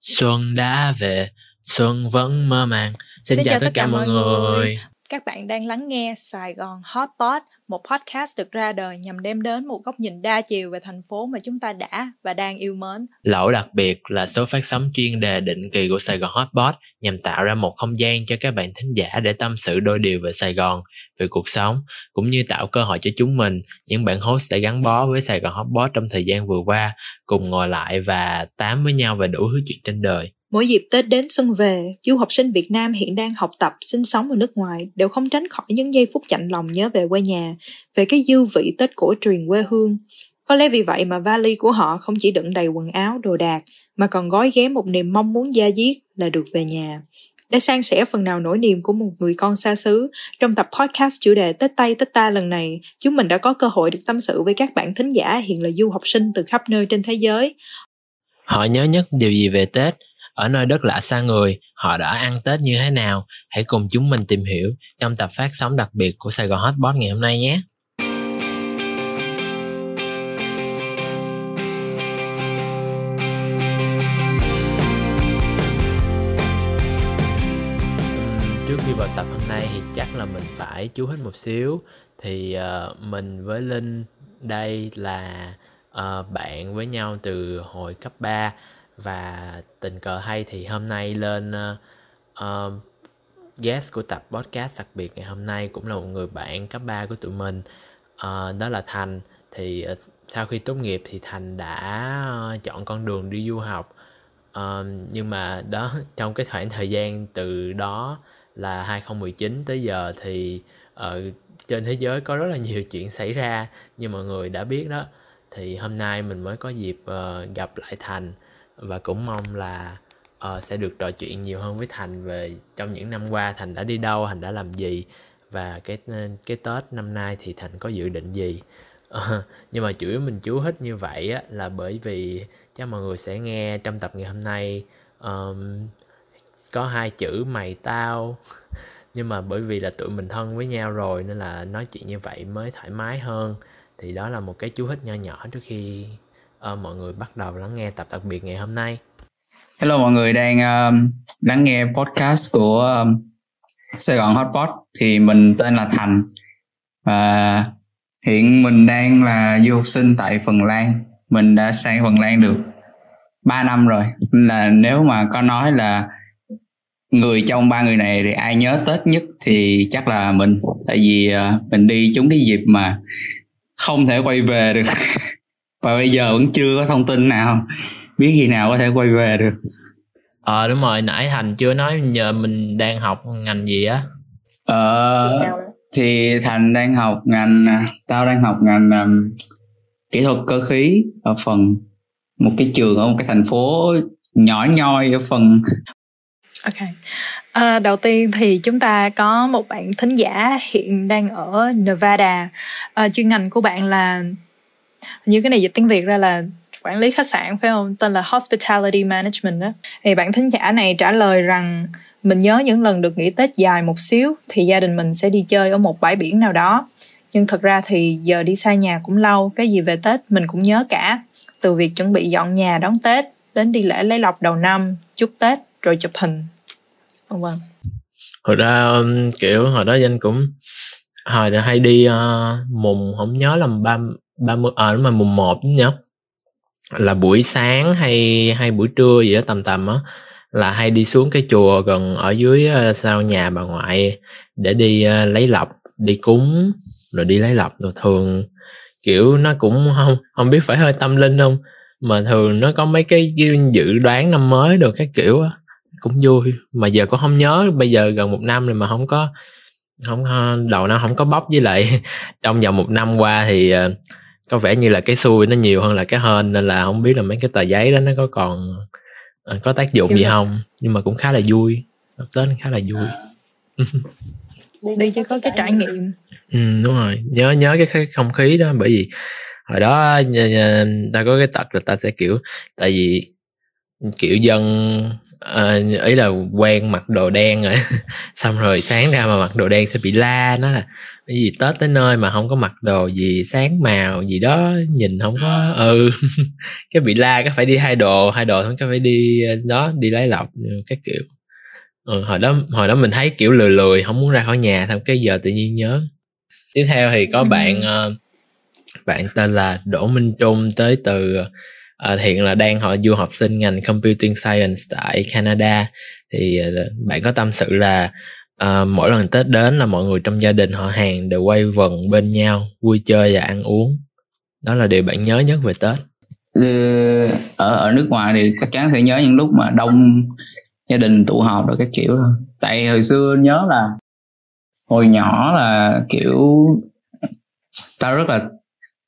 Xuân đã về, xuân vẫn mơ màng. Xin, Xin chào, chào tất cả mọi người. người. Các bạn đang lắng nghe Sài Gòn Hotpot, một podcast được ra đời nhằm đem đến một góc nhìn đa chiều về thành phố mà chúng ta đã và đang yêu mến. Lẩu đặc biệt là số phát sóng chuyên đề định kỳ của Sài Gòn Hotpot nhằm tạo ra một không gian cho các bạn thính giả để tâm sự đôi điều về Sài Gòn, về cuộc sống, cũng như tạo cơ hội cho chúng mình, những bạn host đã gắn bó với Sài Gòn Hotpot trong thời gian vừa qua, cùng ngồi lại và tám với nhau về đủ thứ chuyện trên đời. Mỗi dịp Tết đến xuân về, du học sinh Việt Nam hiện đang học tập, sinh sống ở nước ngoài đều không tránh khỏi những giây phút chạnh lòng nhớ về quê nhà, về cái dư vị Tết cổ truyền quê hương. Có lẽ vì vậy mà vali của họ không chỉ đựng đầy quần áo, đồ đạc, mà còn gói ghém một niềm mong muốn gia diết là được về nhà. Để san sẻ phần nào nỗi niềm của một người con xa xứ, trong tập podcast chủ đề Tết Tây Tết Ta lần này, chúng mình đã có cơ hội được tâm sự với các bạn thính giả hiện là du học sinh từ khắp nơi trên thế giới. Họ nhớ nhất điều gì về Tết? Ở nơi đất lạ xa người, họ đã ăn Tết như thế nào? Hãy cùng chúng mình tìm hiểu trong tập phát sóng đặc biệt của Sài Gòn Hotbot ngày hôm nay nhé. trước khi vào tập hôm nay thì chắc là mình phải chú hết một xíu thì uh, mình với linh đây là uh, bạn với nhau từ hồi cấp 3 và tình cờ hay thì hôm nay lên uh, uh, guest của tập podcast đặc biệt ngày hôm nay cũng là một người bạn cấp 3 của tụi mình uh, đó là thành. Thì uh, sau khi tốt nghiệp thì thành đã uh, chọn con đường đi du học. Uh, nhưng mà đó trong cái khoảng thời gian từ đó là 2019 tới giờ thì ở trên thế giới có rất là nhiều chuyện xảy ra. Như mọi người đã biết đó thì hôm nay mình mới có dịp uh, gặp lại thành và cũng mong là uh, sẽ được trò chuyện nhiều hơn với thành về trong những năm qua thành đã đi đâu thành đã làm gì. Và cái ờ, cái tết năm nay thì thành có dự định gì? Uh, nhưng mà chủ yếu mình chú hết như vậy á, là bởi vì chắc mọi người sẽ nghe trong tập ngày hôm nay um, có hai chữ mày tao. Nhưng mà bởi vì là tụi mình thân với nhau rồi nên là nói chuyện như vậy mới thoải mái hơn. Thì đó là một cái chú thích nho nhỏ trước khi uh, mọi người bắt đầu lắng nghe tập đặc biệt ngày hôm nay. Hello mọi người đang um, lắng nghe podcast của um, Sài Gòn Hotpot. Thì mình tên là Thành. Và hiện mình đang là du học sinh tại Phần Lan. Mình đã sang Phần Lan được 3 năm rồi. Nên là nếu mà có nói là người trong ba người này thì ai nhớ tết nhất thì chắc là mình. Tại vì uh, mình đi chúng cái dịp mà không thể quay về được. và bây giờ vẫn chưa có thông tin nào biết khi nào có thể quay về được ờ à, đúng rồi nãy thành chưa nói giờ mình đang học ngành gì á ờ thì thành đang học ngành tao đang học ngành um, kỹ thuật cơ khí ở phần một cái trường ở một cái thành phố nhỏ nhoi ở phần Ok. À, đầu tiên thì chúng ta có một bạn thính giả hiện đang ở Nevada. À, chuyên ngành của bạn là như cái này dịch tiếng Việt ra là quản lý khách sạn phải không? Tên là Hospitality Management đó. Thì bạn thính giả này trả lời rằng mình nhớ những lần được nghỉ Tết dài một xíu thì gia đình mình sẽ đi chơi ở một bãi biển nào đó. Nhưng thật ra thì giờ đi xa nhà cũng lâu, cái gì về Tết mình cũng nhớ cả. Từ việc chuẩn bị dọn nhà đón Tết đến đi lễ lấy lọc đầu năm, chúc Tết rồi chụp hình ờ, vâng hồi ra um, kiểu hồi đó danh cũng hồi đã hay đi uh, mùng không nhớ là ba ba mươi ờ mà mùng một nhớ. Là buổi sáng hay hay buổi trưa gì đó tầm tầm á là hay đi xuống cái chùa gần ở dưới ờ, sau nhà bà ngoại để đi ờ, lấy lọc đi cúng rồi đi lấy lọc. Rồi thường kiểu nó cũng không không biết phải hơi tâm linh không mà thường nó có mấy cái dự đoán năm mới được các kiểu á cũng vui. Mà giờ cũng không nhớ bây giờ gần một năm rồi mà không có không ờ, đầu năm không có bóc với lại trong vòng một năm qua thì uh, có vẻ như là cái xui nó nhiều hơn là cái hên nên là không biết là mấy cái tờ giấy đó nó có còn uh, có tác dụng gì không. Nhưng mà cũng khá là vui tết khá là vui. Đi cho có cái trải nghiệm. Ừ, đúng rồi. Nhớ nhớ cái không khí đó bởi vì hồi đó ta có cái tật là ta sẽ kiểu tại vì kiểu dân ờ, ý là quen mặc đồ đen rồi. Xong rồi sáng ra mà mặc đồ đen sẽ bị la nó là cái gì tết tới nơi mà không có mặc đồ gì sáng màu gì đó nhìn không có ừ. Cái bị la cái phải đi hai đồ hai đồ cái phải đi ờ, đó đi lấy lọc cái kiểu. Ừ, hồi đó hồi đó mình thấy kiểu lười lười không muốn ra khỏi nhà xong cái giờ tự nhiên nhớ. Tiếp theo thì có Ừ. bạn ờ, bạn tên là Đỗ Minh Trung tới từ À, ờ, hiện là đang họ du học sinh ngành Computing Science tại Canada. Thì ờ, bạn có tâm sự là ờ, mỗi lần Tết đến là mọi người trong gia đình họ hàng đều quay vần bên nhau vui chơi và ăn uống. Đó là điều bạn nhớ nhất về Tết. Ừ, ở ở nước ngoài thì chắc chắn sẽ nhớ những lúc mà đông gia đình tụ họp rồi các kiểu. Thôi tại hồi xưa nhớ là hồi nhỏ là kiểu tao rất là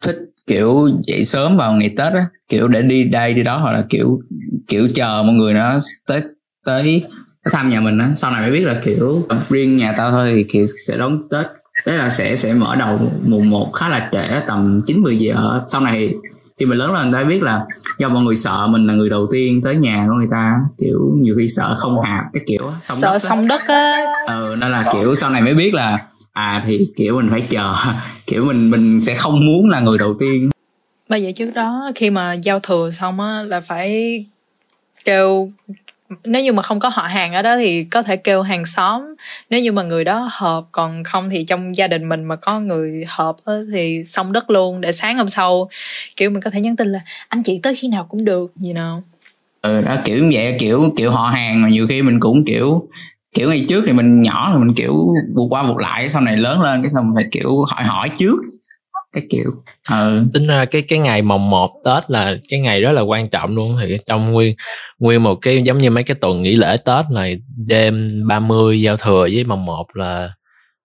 thích kiểu dậy sớm vào ngày tết á kiểu để đi đây đi đó hoặc là kiểu kiểu chờ mọi người nó tới tới tới thăm nhà mình á. Sau này mới biết là kiểu riêng nhà tao thôi thì kiểu sẽ đón tết đấy là sẽ sẽ mở đầu mùng một khá là trễ tầm chín mười giờ. Sau này khi mình lớn lên người ta biết là do mọi người sợ mình là người đầu tiên tới nhà của người ta kiểu nhiều khi sợ không hạp cái kiểu xong sợ đất xong đất á. Ừ nên là kiểu sau này mới biết là à thì kiểu mình phải chờ. Kiểu mình mình sẽ không muốn là người đầu tiên. Bây giờ trước đó khi mà giao thừa xong á là phải kêu nếu như mà không có họ hàng ở đó thì có thể kêu hàng xóm. Nếu như mà người đó hợp còn không thì trong gia đình mình mà có người hợp á, thì xong đất luôn để sáng hôm sau kiểu mình có thể nhắn tin là anh chị tới khi nào cũng được gì nào ừ đó kiểu như vậy kiểu kiểu họ hàng mà nhiều khi mình cũng kiểu kiểu ngày trước thì mình nhỏ thì mình, kiểu vượt qua vượt lại sau này lớn lên, cái xong mình phải, kiểu, hỏi hỏi trước. Cái kiểu ừ tính ra cái cái ngày mồng 1 Tết là cái ngày rất là quan trọng luôn. Thì trong nguyên nguyên một cái, giống như mấy cái tuần nghỉ lễ Tết này, đêm 30 giao thừa với mồng 1 là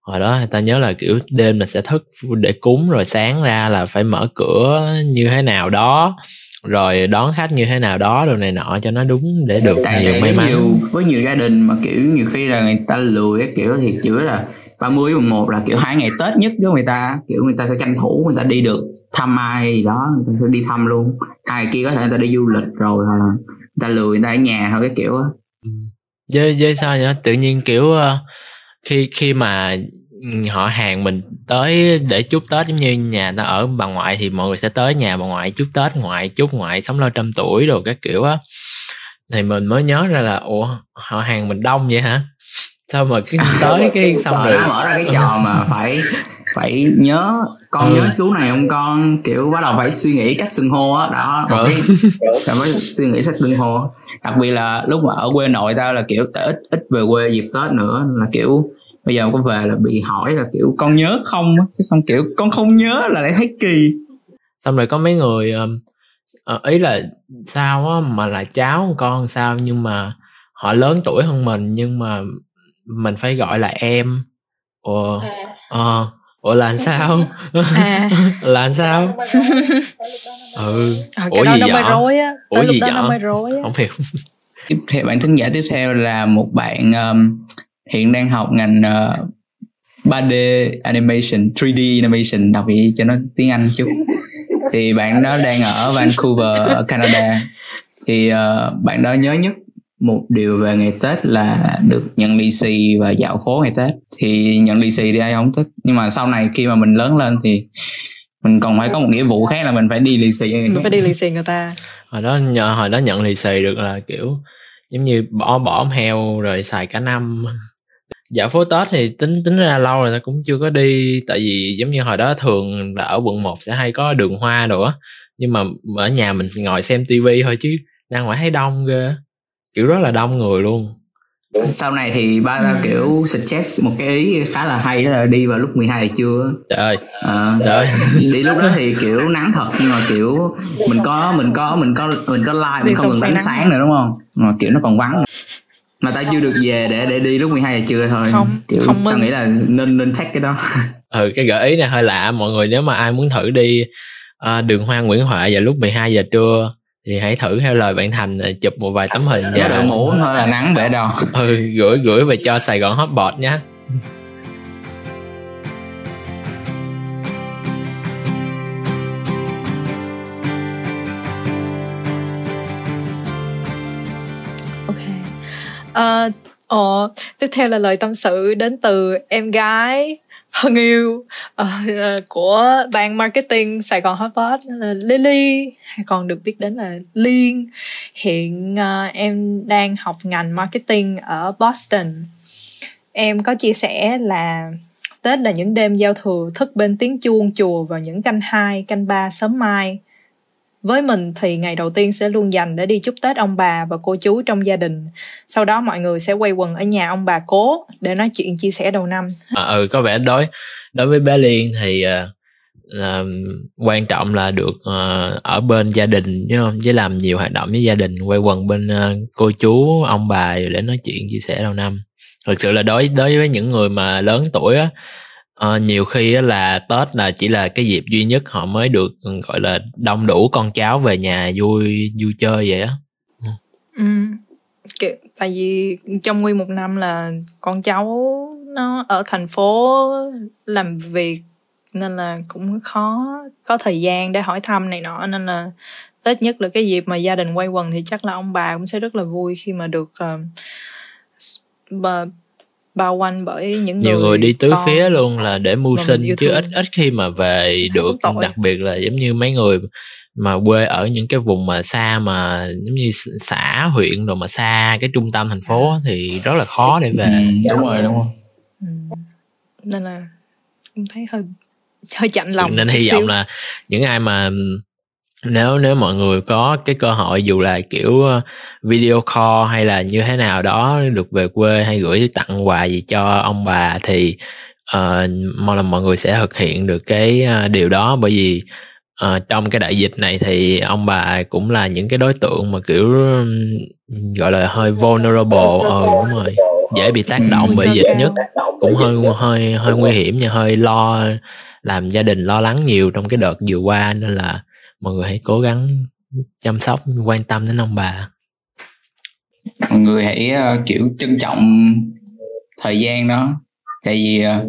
hồi đó người ta nhớ là, kiểu, đêm là sẽ thức để cúng rồi sáng ra là phải mở cửa như thế nào đó rồi đón khách như thế nào đó đồ này nọ cho nó đúng để được tại nhiều may mắn. nhiều với nhiều gia đình mà kiểu nhiều khi là người ta lười cái kiểu thì chửi là 30 mùng một là kiểu hai ngày Tết nhất với người ta kiểu người ta sẽ tranh thủ người ta đi được thăm ai gì đó người ta sẽ đi thăm luôn. Hai kia có thể người ta đi du lịch rồi hoặc là người ta lười người ta ở nhà thôi cái kiểu á. Với với sao nhỉ tự nhiên kiểu ờ, khi khi mà họ hàng mình tới để chúc tết giống như nhà ta ở bà ngoại thì mọi người sẽ tới nhà bà ngoại chúc tết ngoại chúc ngoại sống lâu trăm tuổi rồi các kiểu á thì mình mới nhớ ra là ủa họ hàng mình đông vậy hả sao mà cứ tới cái xong Rồi nó mở ra cái trò mà phải phải nhớ con Ừ. nhớ chú này không con kiểu bắt đầu phải suy nghĩ cách xưng hô á đó Rồi. phải mới suy nghĩ cách xưng hô đặc biệt là lúc mà ở quê nội tao là kiểu ít ít về quê dịp tết nữa là kiểu bây giờ có về là bị hỏi là kiểu con nhớ không á. Cái xong kiểu con không nhớ là lại thấy kỳ. Xong rồi có mấy người um, ờ, ý là sao á mà là cháu con sao nhưng mà họ lớn tuổi hơn mình nhưng mà mình phải gọi là em. Ủa ờ ủa là làm sao? À. Là làm sao? Ừ. À, Ủa gì vậy? rối á. Ủa gì đó vậy? không hiểu. Tiếp theo bạn thính giả tiếp theo là một bạn um, hiện đang học ngành uh, 3D animation 3D animation đọc vậy cho nó tiếng Anh chút. Thì bạn đó đang ở Vancouver ở Canada. Thì uh, bạn đó nhớ nhất một điều về ngày Tết là được nhận lì xì và dạo phố ngày Tết. Thì nhận lì xì thì ai không thích? Nhưng mà sau này khi mà mình lớn lên thì mình còn phải có một nghĩa vụ khác là mình phải đi lì xì. Mình phải đi lì xì người ta. Hồi đó nhờ hồi đó nhận lì xì được là kiểu giống như bỏ bỏ heo rồi xài cả năm dạo phố tết thì tính tính ra lâu rồi ta cũng chưa có đi. Tại vì giống như hồi đó thường là ở quận 1 sẽ hay có đường hoa đồ á. Nhưng mà ở nhà mình ngồi xem tivi thôi chứ ra ngoài thấy đông ghê kiểu rất là đông người luôn. Sau này thì ba Ừ. kiểu suggest một cái ý khá là hay đó là đi vào lúc 12 giờ trưa trời ơi. Ờ, trời ơi. đi lúc đó thì kiểu nắng thật nhưng mà kiểu mình có mình có mình có mình có like mình không cần nắng. sáng nữa đúng không? Mà kiểu nó còn vắng mà tao chưa được về để để đi lúc 12 giờ trưa thôi. Không, kiểu thông tao minh. nghĩ là nên nên check cái đó. Ừ cái gợi ý này hơi lạ. Mọi người nếu mà ai muốn thử đi à, đường hoa Nguyễn Huệ vào lúc 12 giờ trưa thì hãy thử theo lời bạn Thành chụp một vài tấm hình và đội mũ thôi là nắng bể đầu ừ, gửi gửi về cho Sài Gòn Hotbot nhé uh, Ồ, tiếp theo là lời tâm sự đến từ em gái thân yêu uh, của ban marketing Sài Gòn Hotpot là Lily hay còn được biết đến là Liên. Hiện uh, em đang học ngành marketing ở Boston. Em có chia sẻ là Tết là những đêm giao thừa thức bên tiếng chuông chùa vào những canh hai, canh ba sớm mai với mình thì ngày đầu tiên sẽ luôn dành để đi chúc Tết ông bà và cô chú trong gia đình. Sau đó mọi người sẽ quay quần ở nhà ông bà cố để nói chuyện chia sẻ đầu năm. À, ừ có vẻ đối đối với bé Liên thì uh, là quan trọng là được uh, ở bên gia đình chứ không với làm nhiều hoạt động với gia đình quay quần bên uh, cô chú ông bà để nói chuyện chia sẻ đầu năm thực sự là đối đối với những người mà lớn tuổi á Ờ, nhiều khi á là Tết là chỉ là cái dịp duy nhất họ mới được, ừ, gọi là, đông đủ con cháu về nhà vui vui chơi vậy á. Ừm. Ừm, kiểu, tại vì trong nguyên một năm là con cháu nó ở thành phố làm việc nên là cũng khó có thời gian để hỏi thăm này nọ nên là Tết nhất là cái dịp mà gia đình quay quần thì chắc là ông bà cũng sẽ rất là vui khi mà được, ờ, s bao quanh bởi những nhiều người, người đi tứ con phía luôn là để mưu sinh chứ ít ít khi mà về được đặc biệt là giống như mấy người mà quê ở những cái vùng mà xa mà giống như xã huyện rồi mà xa cái trung tâm thành phố á thì rất là khó để về. Ừ, đúng rồi đúng rồi. Ừm, nên là em thấy hơi hơi chạnh lòng nên hy vọng là những ai mà nếu nếu mọi người có cái cơ hội dù là kiểu ờ, video call hay là như thế nào đó được về quê hay gửi tặng quà gì cho ông bà thì uh, mong là mọi người sẽ thực hiện được cái ờ, điều đó. Bởi vì ờ, trong cái đại dịch này thì ông bà cũng là những cái đối tượng mà kiểu gọi là hơi vulnerable. Ờ đúng rồi. Dễ bị tác Ừ. động bởi dịch nhất. cũng hơi hơi hơi nguy hiểm nha hơi lo làm gia đình lo lắng nhiều trong cái đợt vừa qua. Nên là mọi người hãy cố gắng chăm sóc quan tâm đến ông bà. Mọi người hãy ờ, kiểu trân trọng thời gian đó. Tại vì ờ,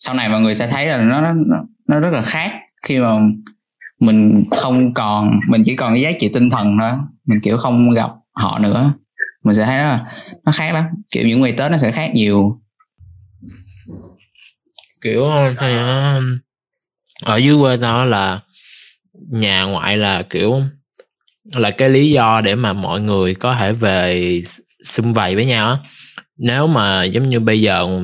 sau này mọi người sẽ thấy là nó nó nó rất là khác khi mà mình không còn mình chỉ còn cái giá trị tinh thần thôi. Mình kiểu không gặp họ nữa. Mình sẽ thấy là nó khác lắm. Kiểu những ngày tết nó sẽ khác nhiều. Kiểu thì ờ, ở dưới quê tao là nhà ngoại là kiểu là cái lý do để mà mọi người có thể về xung vầy với nhau á nếu mà giống như bây giờ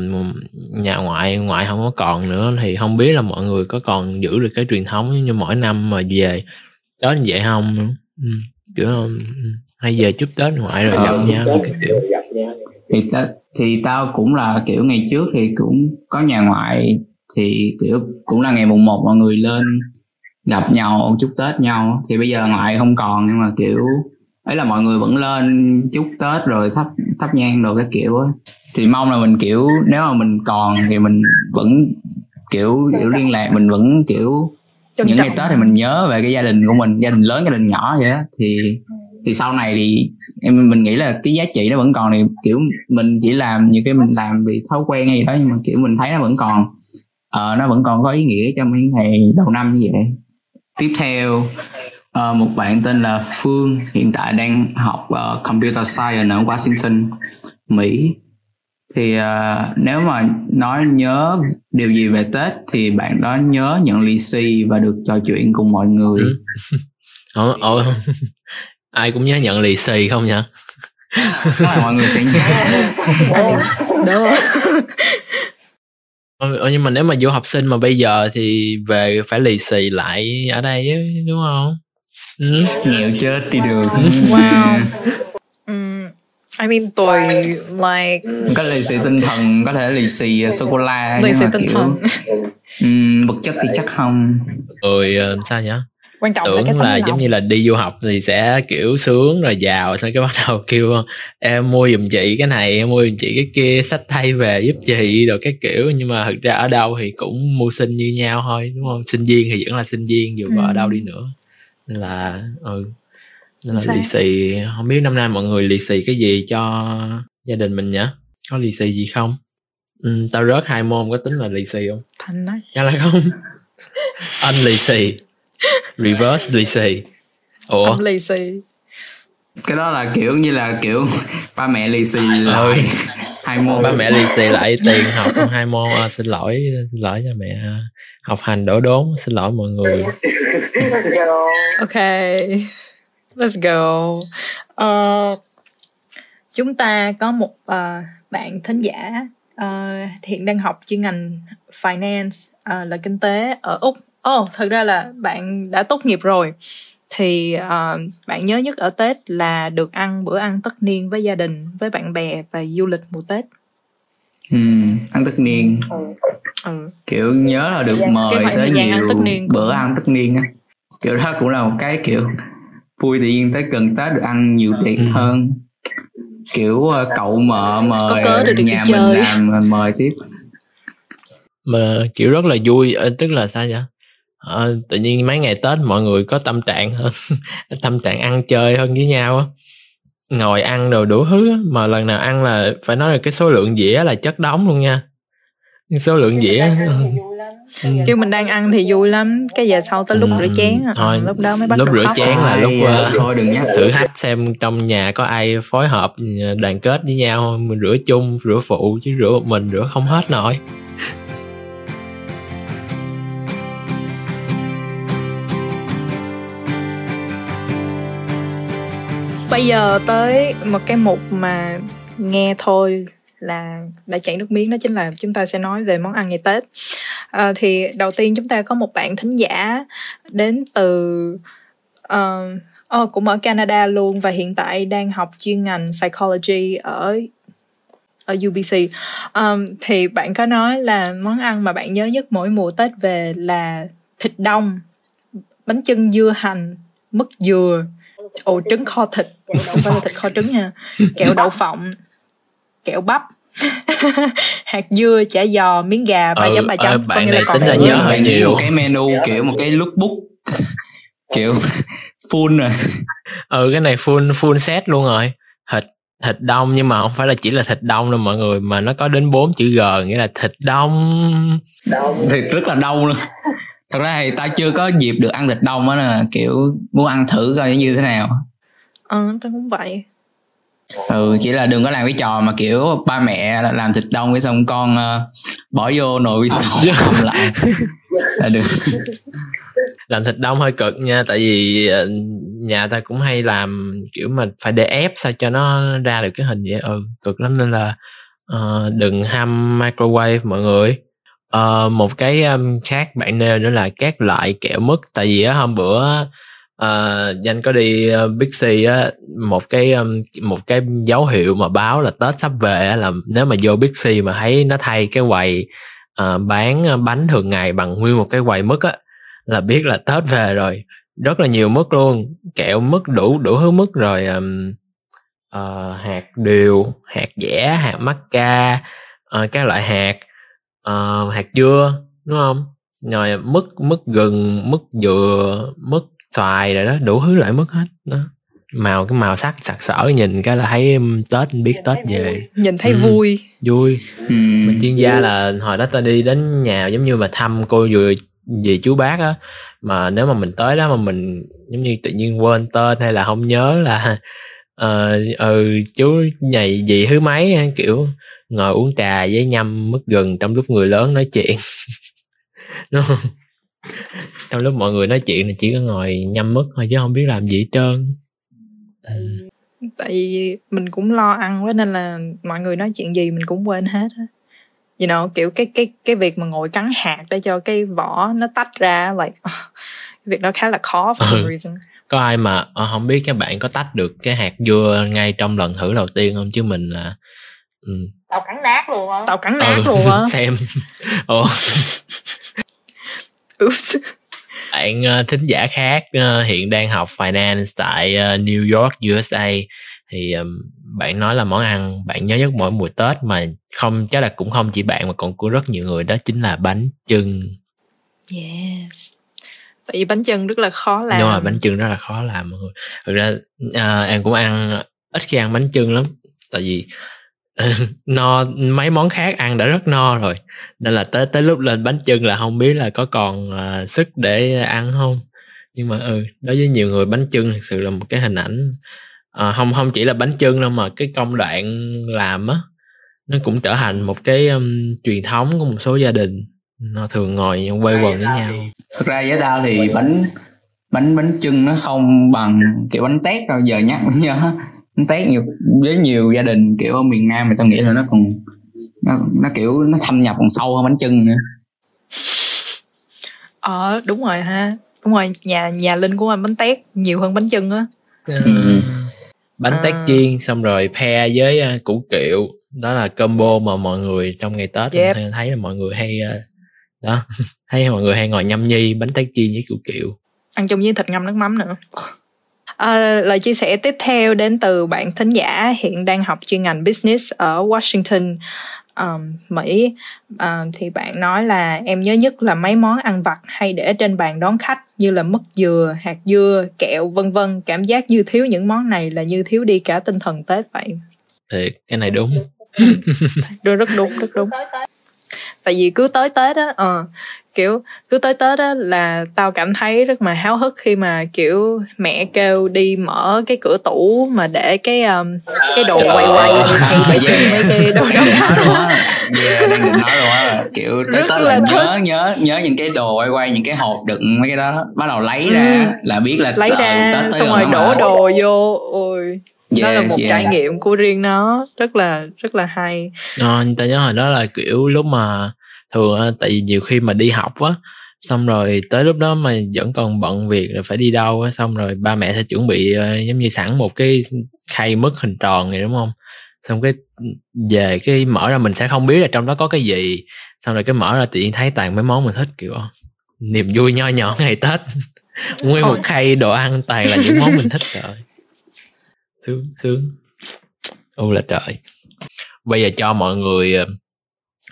nhà ngoại ngoại không có còn nữa thì không biết là mọi người có còn giữ được cái truyền thống giống như mỗi năm mà về Tết như vậy không ừ. kiểu ừ. hay về chúc Tết ngoại rồi gặp Ờ. nhau kiểu thì ta, thì tao cũng là kiểu ngày trước thì cũng có nhà ngoại thì kiểu cũng là ngày mùng một mọi người lên gặp nhau chúc tết nhau thì bây giờ ngoại không còn nhưng mà kiểu ấy là mọi người vẫn lên chúc tết rồi thắp thắp nhang đồ cái kiểu á. Thì mong là mình kiểu nếu mà mình còn thì mình vẫn kiểu kiểu liên lạc mình vẫn kiểu Trân những ngày trọng. tết thì mình nhớ về cái gia đình của mình gia đình lớn gia đình nhỏ vậy á. Thì thì sau này thì em mình nghĩ là cái giá trị nó vẫn còn thì kiểu mình chỉ làm nhiều cái mình làm vì thói quen hay gì đó nhưng mà kiểu mình thấy nó vẫn còn ờ, nó vẫn còn có ý nghĩa trong những ngày đầu năm như vậy tiếp theo ờ, một bạn tên là Phương hiện tại đang học ờ, computer science ở Washington Mỹ. Thì ờ, nếu mà nói nhớ điều gì về Tết thì bạn đó nhớ nhận lì xì và được trò chuyện cùng mọi người. Ừ. ồ, ồ, ai cũng nhớ nhận lì xì không nhỉ mọi người sẽ nhớ. Đúng rồi. Ờ, ờ, nhưng mà nếu mà du học sinh mà bây giờ thì về phải lì xì lại ở đây chứ, đúng không? Ừ. nghèo chết đi được Wow. Ừm, I mean tuổi like có lì xì tinh thần có thể lì xì sô cô la lì nhưng xì mà tinh kiểu thần. Ừm, vật chất thì chắc không. Rồi ờ, sao nhỉ quan trọng là cái tưởng là giống như là đi du học thì sẽ kiểu sướng rồi giàu xong cái bắt đầu kêu em mua giùm chị cái này em mua giùm chị cái kia sách tay về giúp chị rồi cái kiểu. Nhưng mà thực ra ở đâu thì cũng mưu sinh như nhau thôi đúng không? Sinh viên thì vẫn là sinh viên dù có ở đâu đi nữa. Nên là ừ nên là Chính lì xì không biết năm nay mọi người lì xì cái gì cho gia đình mình nhỉ? Có lì xì gì không? Ừ, tao rớt hai môn có tính là lì xì không? Thành nói chắc là không? Anh lì xì reverse lì xì ủa? Ông lì xì cái đó là kiểu như là kiểu ba mẹ lì xì lại hai môn. Ba mẹ lì xì lại tiền học hai môn. À, xin lỗi xin lỗi cho mẹ. Học hành đổ đốn xin lỗi mọi người. Ok. Let's go. Uh, chúng ta có một uh, bạn thính giả uh, hiện đang học chuyên ngành finance uh, là kinh tế ở úc oh thật ra là bạn đã tốt nghiệp rồi thì uh, bạn nhớ nhất ở tết là được ăn bữa ăn tất niên với gia đình với bạn bè và du lịch mùa tết ừ, ăn tất niên ừ. ừ. kiểu nhớ là được mời tới nhiều ăn tất niên bữa ăn tất niên á kiểu đó cũng là một cái kiểu vui tự nhiên tới gần tết được ăn nhiều tiệc ừ. hơn kiểu uh, cậu mợ mời có được nhà mình chơi. làm mời tiếp mà kiểu rất là vui ờ, tức là sao vậy à, tự nhiên mấy ngày tết mọi người có tâm trạng hơn tâm trạng ăn chơi hơn với nhau á ngồi ăn đồ đủ thứ mà lần nào ăn là phải nói là cái số lượng dĩa là chất đóng luôn nha số lượng dĩa ừ. chứ mình đang ăn thì vui lắm cái giờ sau tới lúc ừ. rửa chén à. thôi lúc đó mới bắt lúc rửa khóc. chén là lúc uh, thôi đừng nhắc thử thách xem trong nhà có ai phối hợp đoàn kết với nhau mình rửa chung rửa phụ chứ rửa một mình rửa không hết nổi bây giờ tới một cái mục mà nghe thôi là đã chảy nước miếng đó chính là chúng ta sẽ nói về món ăn ngày Tết. À, thì đầu tiên chúng ta có một bạn thính giả đến từ uh, oh, cũng ở Canada luôn và hiện tại đang học chuyên ngành psychology ở ở UBC. Um, thì bạn có nói là món ăn mà bạn nhớ nhất mỗi mùa Tết về là thịt đông, bánh chưng dưa hành, mứt dừa, ồ trứng kho thịt. Không phải là thịt kho trứng nha. Kẹo đậu phộng. Kẹo bắp. Hạt dưa chả giò miếng gà ba chấm ba chấm. bạn này tính là nhớ hơi nhiều. Một cái menu kiểu một cái lookbook. Kiểu full rồi. Ừ cái này full full set luôn rồi. Thịt thịt đông nhưng mà không phải là chỉ là thịt đông đâu mọi người mà nó có đến bốn chữ g nghĩa là thịt đông. Thịt rất là đông luôn thật ra thì tao chưa có dịp được ăn thịt đông á nè kiểu muốn ăn thử coi như thế nào. Ờ tao cũng vậy. Ừ chỉ là đừng có làm cái trò mà kiểu ba mẹ làm thịt đông cái xong con uh, bỏ vô nồi vi sóng hầm lại là được. Làm thịt đông hơi cực nha tại vì ờ, nhà ta cũng hay làm kiểu mà phải để ép sao cho nó ra được cái hình vậy. Ừ cực lắm nên là uh, đừng ham microwave mọi người uh, một cái um, khác bạn nêu nữa là các loại kẹo mứt. Tại vì á hôm bữa uh, danh có đi uh, Big C á một cái um, một cái dấu hiệu mà báo là Tết sắp về á là nếu mà vô Big C mà thấy nó thay cái quầy uh, bán bánh thường ngày bằng nguyên một cái quầy mứt á là biết là Tết về rồi. Rất là nhiều mứt luôn kẹo mứt đủ đủ thứ mứt rồi um, uh, hạt điều hạt dẻ hạt mắc ca uh, các loại hạt uh, hạt dưa đúng không? Rồi mứt mứt gừng mứt dừa mứt xoài rồi đó đủ thứ loại mứt hết đó. Màu cái màu sắc sặc sỡ nhìn cái là thấy tết biết tết về. nhìn thấy ừ. vui. vui. Ừ. mình chuyên gia là hồi đó ta đi đến nhà giống như mà thăm cô vừa gì chú bác á mà nếu mà mình tới đó mà mình giống như tự nhiên quên tên hay là không nhớ là ờ uh, ừ chú nhầy gì thứ mấy kiểu ngồi uống trà với nhâm mất gừng trong lúc người lớn nói chuyện. Đúng không? Trong lúc mọi người nói chuyện thì chỉ có ngồi nhâm mất thôi chứ không biết làm gì hết trơn. Ừ. tại vì mình cũng lo ăn quá nên là mọi người nói chuyện gì mình cũng quên hết á. You know kiểu cái cái cái việc mà ngồi cắn hạt để cho cái vỏ nó tách ra like việc đó khá là khó for some ừ. reason có ai mà ờ, không biết các bạn có tách được cái hạt dưa ngay trong lần thử đầu tiên không? Chứ mình là ừ. tao cắn nát luôn á. Tao cắn nát ừ, luôn á. xem. Ồ. Oops. bạn uh, thính giả khác uh, hiện đang học finance tại uh, New York USA thì um, bạn nói là món ăn bạn nhớ nhất mỗi mùa Tết mà không chắc là cũng không chỉ bạn mà còn của rất nhiều người đó chính là bánh chưng. Yes tại vì bánh chưng rất là khó làm đúng rồi bánh chưng rất là khó làm mọi người. Thực ra à, em cũng ăn ít khi ăn bánh chưng lắm. Tại vì no mấy món khác ăn đã rất no rồi. Nên là tới tới lúc lên bánh chưng là không biết là có còn uh, sức để ăn không. Nhưng mà ừ đối với nhiều người bánh chưng thật sự là một cái hình ảnh à, không không chỉ là bánh chưng đâu mà cái công đoạn làm á nó cũng trở thành một cái um, truyền thống của một số gia đình nó thường ngồi quay quần với nhau thực ra với tao thì bánh bánh bánh chưng nó không bằng kiểu bánh tét đâu giờ nhắc mới nhớ bánh tét nhiều với nhiều gia đình kiểu ở miền nam thì tao nghĩ là nó còn nó, nó kiểu nó thâm nhập còn sâu hơn bánh chưng nữa ờ đúng rồi ha đúng rồi nhà nhà linh của anh bánh tét nhiều hơn bánh chưng á ừ. bánh À. tét chiên xong rồi pair với uh, củ kiệu đó là combo mà mọi người trong ngày tết Yep. thấy là mọi người hay uh, đó thấy mọi người hay ngồi nhâm nhi bánh tét chiên với củ kiệu ăn chung với thịt ngâm nước mắm nữa À, lời chia sẻ tiếp theo đến từ bạn thính giả hiện đang học chuyên ngành business ở Washington, um, Mỹ. À, thì bạn nói là em nhớ nhất là mấy món ăn vặt hay để trên bàn đón khách như là mứt dừa, hạt dưa, kẹo vân vân. Cảm giác như thiếu những món này là như thiếu đi cả tinh thần Tết vậy. thì cái này đúng Đúng, rất đúng, rất đúng. Tại vì cứ tới Tết á, ờ, kiểu cứ tới Tết á là tao cảm thấy rất mà háo hức khi mà kiểu mẹ kêu đi mở cái cửa tủ mà để cái um, cái đồ Trời quay quay hay Yeah. mấy cái đồ đó. Yeah, đang định nói luôn á. Kiểu tới Rất tết là là nhớ nhớ nhớ những cái đồ quay quay những cái hộp đựng mấy cái đó. Bắt đầu lấy ra Ừ. là biết là lấy ờ, ra Tết tới xong rồi đổ đồ vô. Ôi đó là một yes. trải nghiệm của riêng nó. Rất là rất là hay. Ờ, ta nhớ hồi đó là kiểu lúc mà thường tại vì nhiều khi mà đi học á xong rồi tới lúc đó mà vẫn còn bận việc rồi phải đi đâu á xong rồi ba mẹ sẽ chuẩn bị ờ, giống như sẵn một cái khay mứt hình tròn này đúng không? Xong cái về cái mở ra mình sẽ không biết là trong đó có cái gì xong rồi cái mở ra tự nhiên thấy toàn mấy món mình thích kiểu niềm vui nho nhỏ ngày tết. Nguyên một khay đồ ăn toàn là những món mình thích rồi sướng sướng. U là trời. Bây giờ cho mọi người ờ,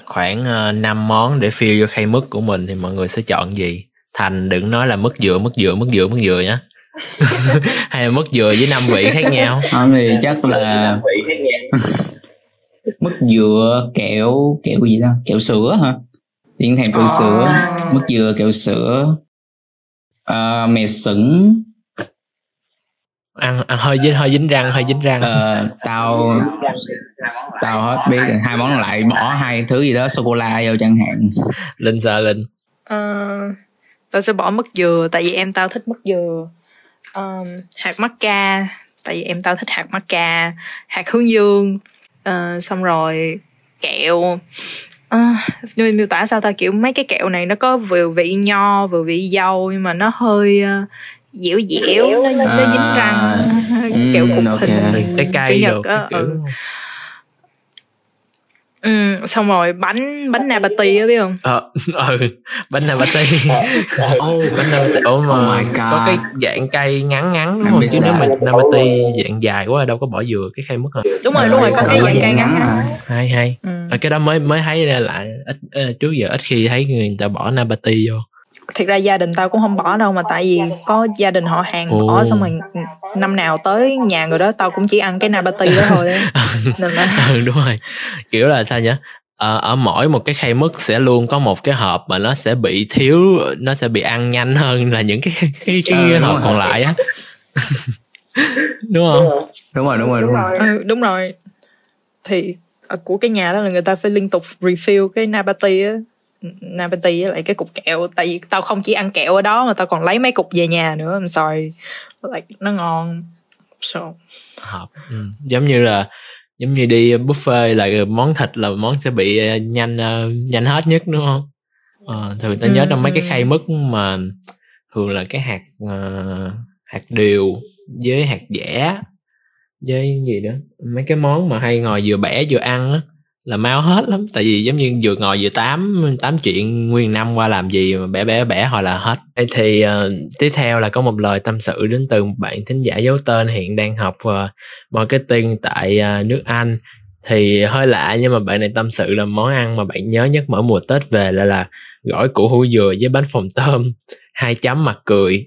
khoảng uh, 5 món để fill vô khay mứt của mình thì mọi người sẽ chọn gì? Thành đừng nói là mứt dừa mứt dừa mứt dừa mứt dừa nhá. Hay là mứt dừa với năm vị khác nhau? Ờ, thì chắc là mứt dừa kẹo kẹo gì đó kẹo sữa hả? Tiến thèm kẹo Ờ. sữa mứt dừa kẹo sữa. Ờ, mè sửng ăn, ăn hơi dính hơi dính răng hơi dính răng. Ờ, tao tao hết biết rồi. hai món còn lại bỏ hai thứ gì đó sô cô la vô chẳng hạn. Linh sợ linh. Ờ, tao sẽ bỏ mứt dừa tại vì em tao thích mứt dừa. Um, hạt mắc ca tại vì em tao thích hạt mắc ca hạt hướng dương. Ờ, xong rồi kẹo. Ờ, nhưng miêu tả sao ta? Kiểu mấy cái kẹo này nó có vừa vị nho vừa vị dâu nhưng mà nó hơi ờ, dẻo dẻo nó, nó, nó dính răng kẹo cục ok. hình trái cây nhật cái á, kiểu ừ. ừ, xong rồi bánh bánh nabati á biết không? Ờ ừ bánh nabati. Ô bánh nabati. Ủa mà Oh có cái dạng cây ngắn ngắn đúng không? chứ nếu mà rồi. nabati dạng dài quá đâu có bỏ dừa cái khay mứt hả đúng rồi đúng rồi có cái dạng cây ngắn ngắn. Hay hay. Ừ. Ờ, cái đó mới mới thấy ra lại ít ờ, trước giờ ít khi thấy người ta bỏ nabati vô thiệt ra gia đình tao cũng không bỏ đâu mà tại vì có gia đình họ hàng Ồ. bỏ xong rồi năm nào tới nhà người đó tao cũng chỉ ăn cái nabati đó thôi. Á. nên là ừ đúng rồi. Kiểu là sao nhỉ? Ờ, ở mỗi một cái khay mứt sẽ luôn có một cái hộp mà nó sẽ bị thiếu nó sẽ bị ăn nhanh hơn là những cái cái, cái, Ừ, cái đúng hộp còn lại á. Đúng không? Đúng rồi đúng rồi đúng rồi. Ừ, đúng rồi. Thì ở của cái nhà đó là người ta phải liên tục refill cái nabati á nabati với lại cái cục kẹo. Tại vì tao không chỉ ăn kẹo ở đó mà tao còn lấy mấy cục về nhà nữa. I'm sorry. Like, nó ngon. So. Hộp ừ. giống như là giống như đi buffet là món thịt là món sẽ bị ờ, nhanh ờ, nhanh hết nhất đúng không? Ờ, thường ta nhớ Ừ, trong mấy cái ừ. khay mứt mà thường là cái hạt ờ, hạt điều với hạt dẻ với gì nữa mấy cái món mà hay ngồi vừa bẻ vừa ăn á là mau hết lắm. Tại vì giống như vừa ngồi vừa tám tám chuyện nguyên năm qua làm gì mà bẻ bẻ bẻ hồi là hết. Đây thì uh, tiếp theo là có một lời tâm sự đến từ một bạn thính giả giấu tên hiện đang học uh, marketing tại uh, nước Anh. Thì hơi lạ nhưng mà bạn này tâm sự là món ăn mà bạn nhớ nhất mỗi mùa Tết về là là gỏi củ hủ dừa với bánh phồng tôm hai chấm mặt cười.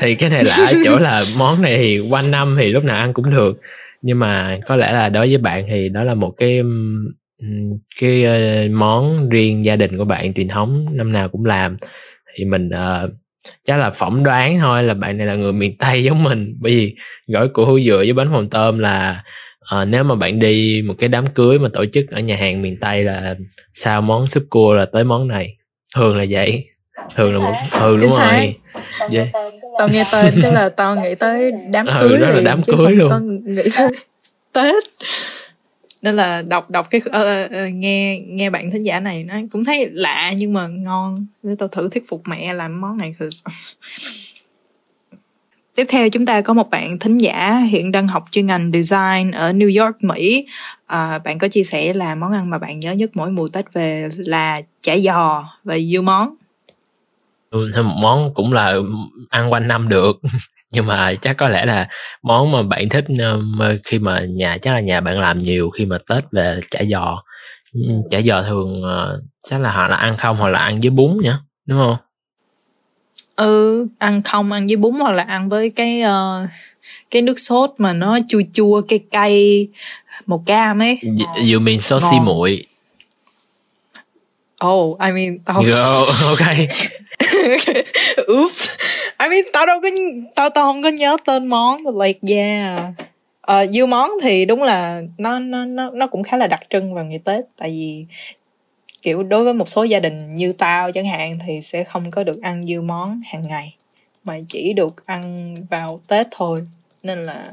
Thì cái này lạ ở chỗ là món này thì quanh năm thì lúc nào ăn cũng được nhưng mà có lẽ là đối với bạn thì đó là một cái cái ờ, món riêng gia đình của bạn truyền thống năm nào cũng làm. Thì mình ờ, chắc là phỏng đoán thôi là bạn này là người miền tây giống mình. Bởi vì gỏi củ hủ dừa với bánh phồng tôm là uh, nếu mà bạn đi một cái đám cưới mà tổ chức ở nhà hàng miền tây là sau món súp cua là tới món này. Thường là vậy. Thường là một ừ đúng rồi. Vậy tao nghe tên tức là tao nghĩ tới đám Ừ, cưới đó là đám cưới luôn. có nghĩ tới tết nên là đọc đọc cái ờ, ờ, nghe nghe bạn thính giả này nó cũng thấy lạ nhưng mà ngon để tao thử thuyết phục mẹ làm món này Tiếp theo chúng ta có một bạn thính giả hiện đang học chuyên ngành design ở New York, Mỹ. À, bạn có chia sẻ là món ăn mà bạn nhớ nhất mỗi mùa Tết về là chả giò và dưa món. Ừ, thêm một món cũng là ăn quanh năm được. Nhưng mà chắc có lẽ là món mà bạn thích um, khi mà nhà chắc là nhà bạn làm nhiều khi mà tết về chả giò. Ừ, chả giò thường ờ, chắc là họ là ăn không hoặc là ăn với bún nhá đúng không? Ừ, ăn không ăn với bún hoặc là ăn với cái ờ, cái nước sốt mà nó chua chua cay cay màu cam ấy. You mean sốt xi muội. Oh, I mean, tao Go, ok Oops. I mean, tao đâu có tao tao không có nhớ tên món but like yeah. Uh, dưa món thì đúng là nó nó nó nó cũng khá là đặc trưng vào ngày Tết tại vì kiểu đối với một số gia đình như tao chẳng hạn thì sẽ không có được ăn dưa món hàng ngày mà chỉ được ăn vào Tết thôi nên là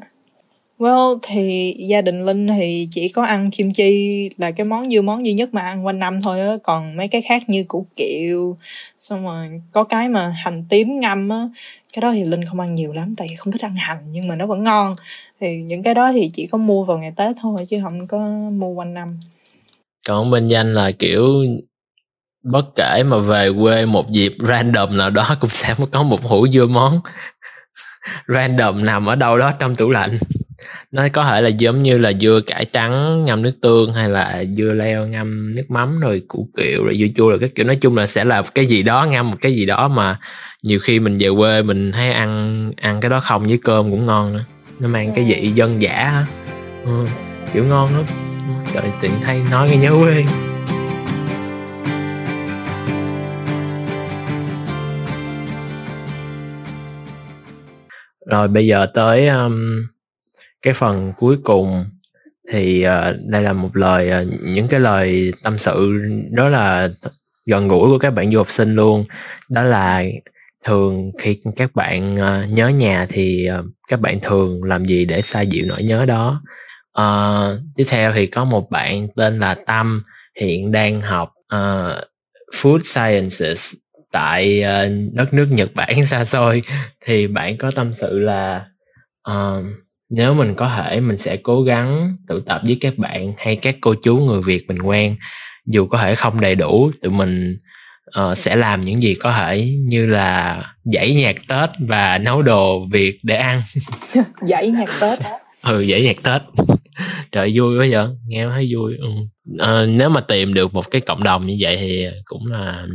Well, thì gia đình Linh thì chỉ có ăn kim chi là cái món dưa món duy nhất mà ăn quanh năm thôi á. Còn mấy cái khác như củ kiệu, xong rồi có cái mà hành tím ngâm á. Cái đó thì Linh không ăn nhiều lắm, tại vì không thích ăn hành, nhưng mà nó vẫn ngon. Thì những cái đó thì chỉ có mua vào ngày Tết thôi, chứ không có mua quanh năm. Còn bên danh là kiểu bất kể mà về quê một dịp random nào đó cũng sẽ có một hũ dưa món. Random nằm ở đâu đó trong tủ lạnh nó có thể là giống như là dưa cải trắng ngâm nước tương hay là dưa leo ngâm nước mắm rồi củ kiệu rồi dưa chua rồi cái kiểu. Nói chung là sẽ là cái gì đó ngâm một cái gì đó mà nhiều khi mình về quê mình thấy ăn ăn cái đó không với cơm cũng ngon nữa. Nó mang cái vị dân dã ừ, kiểu ngon lắm. Trời tiện thay nói cái nhớ quê. Rồi bây giờ tới um, cái phần cuối cùng thì uh, đây là một lời uh, những cái lời tâm sự đó là gần gũi của các bạn du học sinh luôn. Đó là thường khi các bạn uh, nhớ nhà thì uh, các bạn thường làm gì để xoa dịu nỗi nhớ đó? Uh, tiếp theo thì có một bạn tên là Tâm hiện đang học uh, food sciences tại uh, đất nước Nhật Bản xa xôi. Thì bạn có tâm sự là uh, nếu mình có thể mình sẽ cố gắng tự tập với các bạn hay các cô chú người Việt mình quen. Dù có thể không đầy đủ tụi mình uh, sẽ làm những gì có thể như là dãy nhạc Tết và nấu đồ Việt để ăn. Dãy nhạc Tết ừ dãy nhạc Tết. Trời vui quá vậy nghe thấy vui. Ừ. Ờ, nếu mà tìm được một cái cộng đồng như vậy thì cũng là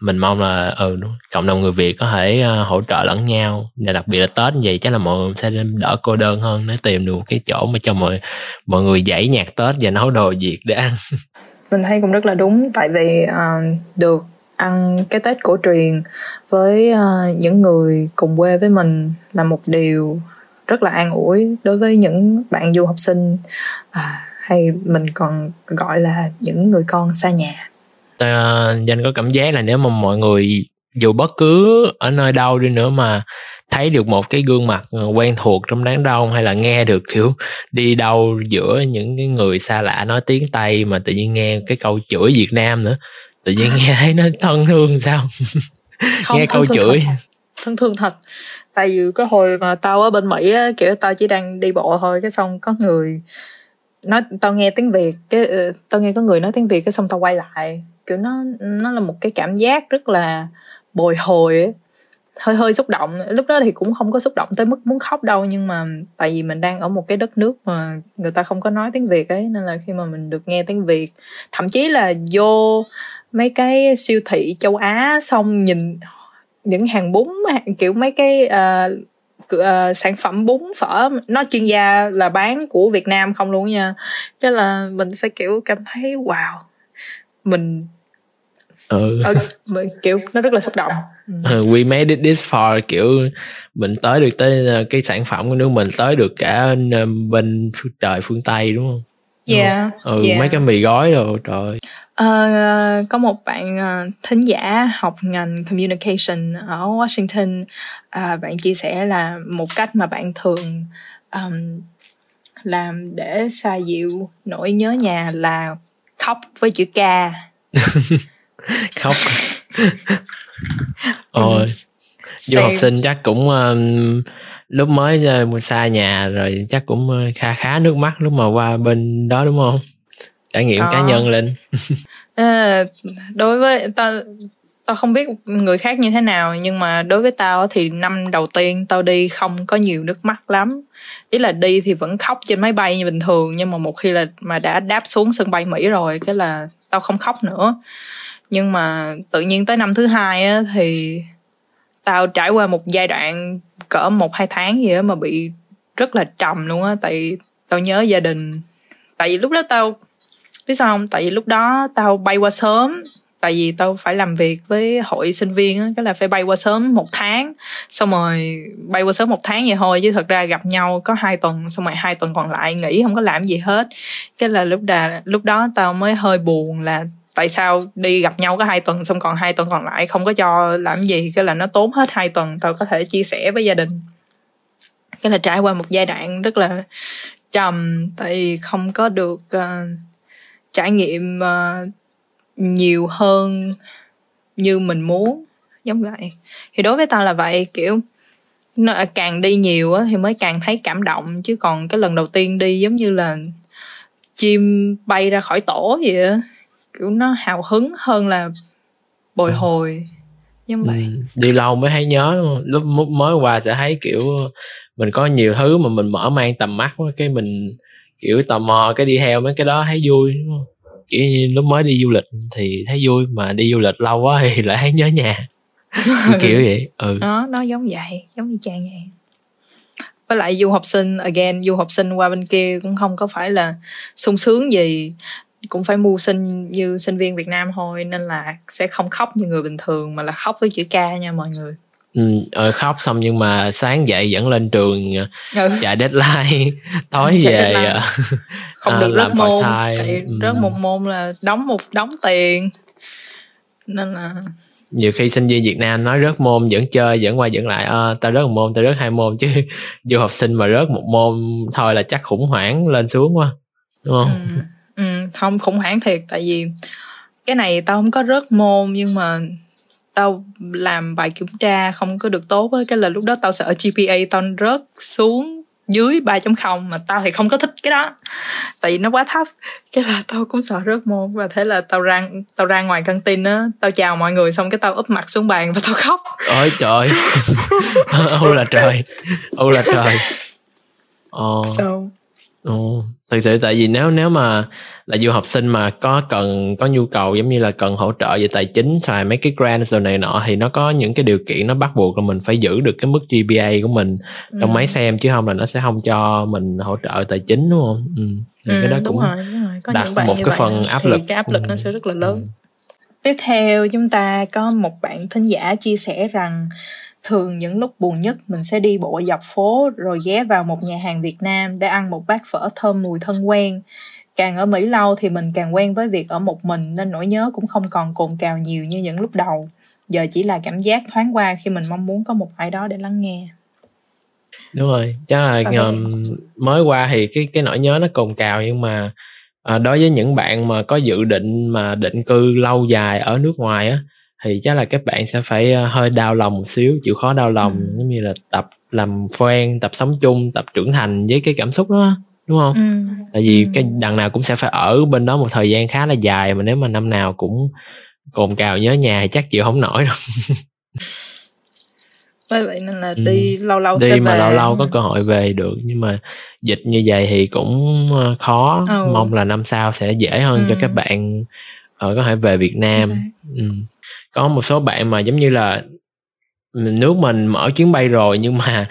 mình mong là ừ đúng cộng đồng người Việt có thể uh, hỗ trợ lẫn nhau và đặc biệt là Tết như vậy chắc là mọi người sẽ đỡ cô đơn hơn nếu tìm được cái chỗ mà cho mọi mọi người giải nhạc Tết và nấu đồ Việt để ăn. Mình thấy cũng rất là đúng tại vì uh, được ăn cái Tết cổ truyền với uh, những người cùng quê với mình là một điều rất là an ủi đối với những bạn du học sinh. À, hay mình còn gọi là những người con xa nhà ta danh có cảm giác là nếu mà mọi người dù bất cứ ở nơi đâu đi nữa mà thấy được một cái gương mặt quen thuộc trong đám đông hay là nghe được kiểu đi đâu giữa những cái người xa lạ nói tiếng tây mà tự nhiên nghe cái câu chửi việt nam nữa tự nhiên nghe thấy nó thân thương sao? Không, nghe câu chửi. thật. thân thương thật. Tại vì cái hồi mà tao ở bên mỹ á, kiểu tao chỉ đang đi bộ thôi cái xong có người nói tao nghe tiếng việt cái ờ, tao nghe có người nói tiếng việt cái xong tao quay lại kiểu nó nó là một cái cảm giác rất là bồi hồi ấy. hơi hơi xúc động lúc đó thì cũng không có xúc động tới mức muốn khóc đâu nhưng mà tại vì mình đang ở một cái đất nước mà người ta không có nói tiếng việt ấy nên là khi mà mình được nghe tiếng việt thậm chí là vô mấy cái siêu thị châu á xong nhìn những hàng bún kiểu mấy cái uh, uh, sản phẩm bún phở nó chuyên gia là bán của Việt Nam không luôn nha cho là mình sẽ kiểu cảm thấy wow mình ừ. mình kiểu nó rất là xúc động. Ừ, we made it this far kiểu mình tới được tới ờ, cái sản phẩm của nước mình tới được cả bên trời phương tây đúng không? Yeah ừ yeah. mấy cái mì gói rồi trời. Ờ, có một bạn ờ, thính giả học ngành communication ở Washington. À, bạn chia sẻ là một cách mà bạn thường um, làm để xoa dịu nỗi nhớ nhà là khóc với chữ K khóc. Ôi. Du học sinh chắc cũng um, lúc mới uh, xa nhà rồi chắc cũng uh, kha khá nước mắt lúc mà qua bên đó đúng không? Trải nghiệm Có. cá nhân lên. Ờ, đối với tao tao không biết người khác như thế nào nhưng mà đối với tao thì năm đầu tiên tao đi không có nhiều nước mắt lắm. Ý là đi thì vẫn khóc trên máy bay như bình thường nhưng mà một khi là mà đã đáp xuống sân bay mỹ rồi cái là tao không khóc nữa nhưng mà tự nhiên tới năm thứ hai á, thì tao trải qua một giai đoạn cỡ một, hai tháng gì đó mà bị rất là trầm luôn á. Tại tao nhớ gia đình, tại vì lúc đó tao, biết sao không? Tại vì lúc đó tao bay qua sớm, tại vì tao phải làm việc với hội sinh viên á, cái là phải bay qua sớm một tháng. Xong rồi bay qua sớm một tháng vậy thôi, chứ thật ra gặp nhau có hai tuần, xong rồi hai tuần còn lại nghỉ, không có làm gì hết. Cái là lúc đà, lúc đó tao mới hơi buồn là tại sao đi gặp nhau có hai tuần xong còn hai tuần còn lại không có cho làm gì cái là nó tốn hết hai tuần tao có thể chia sẻ với gia đình. Cái là trải qua một giai đoạn rất là trầm tại vì không có được uh, trải nghiệm uh, nhiều hơn như mình muốn. Giống vậy. Thì đối với tao là vậy kiểu nó càng đi nhiều á thì mới càng thấy cảm động chứ còn cái lần đầu tiên đi giống như là chim bay ra khỏi tổ vậy á kiểu nó hào hứng hơn là bồi hồi giống vậy. Ừ, đi lâu mới thấy nhớ lúc mới qua sẽ thấy kiểu mình có nhiều thứ mà mình mở mang tầm mắt quá, cái mình kiểu tò mò cái đi theo mấy cái đó thấy vui đúng không? kiểu như lúc mới đi du lịch thì thấy vui mà đi du lịch lâu quá thì lại thấy nhớ nhà. Kiểu, kiểu vậy ừ. Nó nó giống vậy giống như chàng vậy với lại du học sinh again du học sinh qua bên kia cũng không có phải là sung sướng gì cũng phải mưu sinh như sinh viên Việt Nam thôi nên là sẽ không khóc như người bình thường mà là khóc với chữ K nha mọi người ừ, ờ, khóc xong nhưng mà sáng dậy vẫn lên trường ừ. chạy deadline tối Chạy về deadline. ờ, không à, được làm rớt môn tại Ừ. rớt một môn là đóng một đóng tiền nên là nhiều khi sinh viên Việt Nam nói rớt môn vẫn chơi vẫn qua vẫn lại ờ, tao rớt một môn tao rớt hai môn chứ du học sinh mà rớt một môn thôi là chắc khủng hoảng lên xuống quá đúng không ừ, ừ, không khủng hoảng thiệt. Tại vì cái này tao không có rớt môn nhưng mà tao làm bài kiểm tra không có được tốt á. Cái là lúc đó tao sợ GPA tao rớt xuống dưới 3.0 mà tao thì không có thích cái đó. Tại vì nó quá thấp. Cái là tao cũng sợ rớt môn. Và thế là tao ra tao ra ngoài căng tin á. Tao chào mọi người xong cái tao úp mặt xuống bàn và tao khóc. Ôi trời. Ô là trời. Ô là trời. Ờ. So Ồ, thực sự tại vì nếu nếu mà là du học sinh mà có cần có nhu cầu giống như là cần hỗ trợ về tài chính xài mấy cái grant rồi này nọ thì nó có những cái điều kiện nó bắt buộc là mình phải giữ được cái mức GPA của mình trong Ừ. máy xem chứ không là nó sẽ không cho mình hỗ trợ tài chính đúng không? Ừ. Thì Ừ, cái đó đúng cũng rồi, đúng rồi. Có đặt những bạn một cái phần áp thì lực. cái áp lực Ừ. nó sẽ rất là lớn Ừ. tiếp theo chúng ta có một bạn thính giả chia sẻ rằng thường những lúc buồn nhất mình sẽ đi bộ dọc phố rồi ghé vào một nhà hàng Việt Nam để ăn một bát phở thơm mùi thân quen. Càng ở Mỹ lâu thì mình càng quen với việc ở một mình nên nỗi nhớ cũng không còn cồn cào nhiều như những lúc đầu. Giờ chỉ là cảm giác thoáng qua khi mình mong muốn có một ai đó để lắng nghe. Đúng rồi chắc là um, mới qua thì cái cái nỗi nhớ nó cồn cào nhưng mà à, đối với những bạn mà có dự định mà định cư lâu dài ở nước ngoài á thì chắc là các bạn sẽ phải ờ, hơi đau lòng một xíu chịu khó đau lòng Ừ. giống như là tập làm quen tập sống chung tập trưởng thành với cái cảm xúc đó đúng không ừ. tại vì Ừ. cái đằng nào cũng sẽ phải ở bên đó một thời gian khá là dài mà nếu mà năm nào cũng cồn cào nhớ nhà thì chắc chịu không nổi đâu Bởi vậy nên là Ừ. đi lâu lâu sẽ đi mà về. lâu lâu có cơ hội về được nhưng mà dịch như vậy thì cũng ờ, khó Ừ. mong là năm sau sẽ dễ hơn cho Ừ. các bạn ờ, có thể về Việt Nam ừ. có một số bạn mà giống như là nước mình mở chuyến bay rồi nhưng mà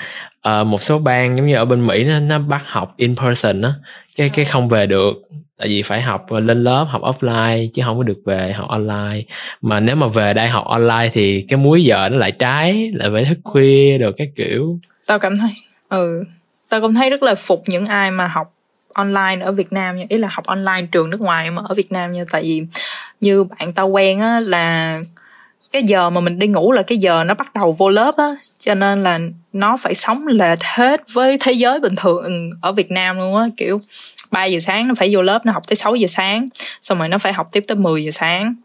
uh, một số bang giống như ở bên Mỹ nó, nó bắt học in person á cái cái không về được. Tại vì phải học lên lớp học offline chứ không có được về học online. Mà nếu mà về đây học online thì cái múi giờ nó lại trái lại phải thức khuya rồi các kiểu. Tao cảm thấy ừ tao cảm thấy rất là phục những ai mà học online ở Việt Nam nha. Ý là học online trường nước ngoài mà ở Việt Nam nha. Tại vì như bạn tao quen á là cái giờ mà mình đi ngủ là cái giờ nó bắt đầu vô lớp á cho nên là nó phải sống lệch hết với thế giới bình thường ở Việt Nam luôn á kiểu 3 giờ sáng nó phải vô lớp nó học tới 6 giờ sáng xong rồi nó phải học tiếp tới 10 giờ sáng.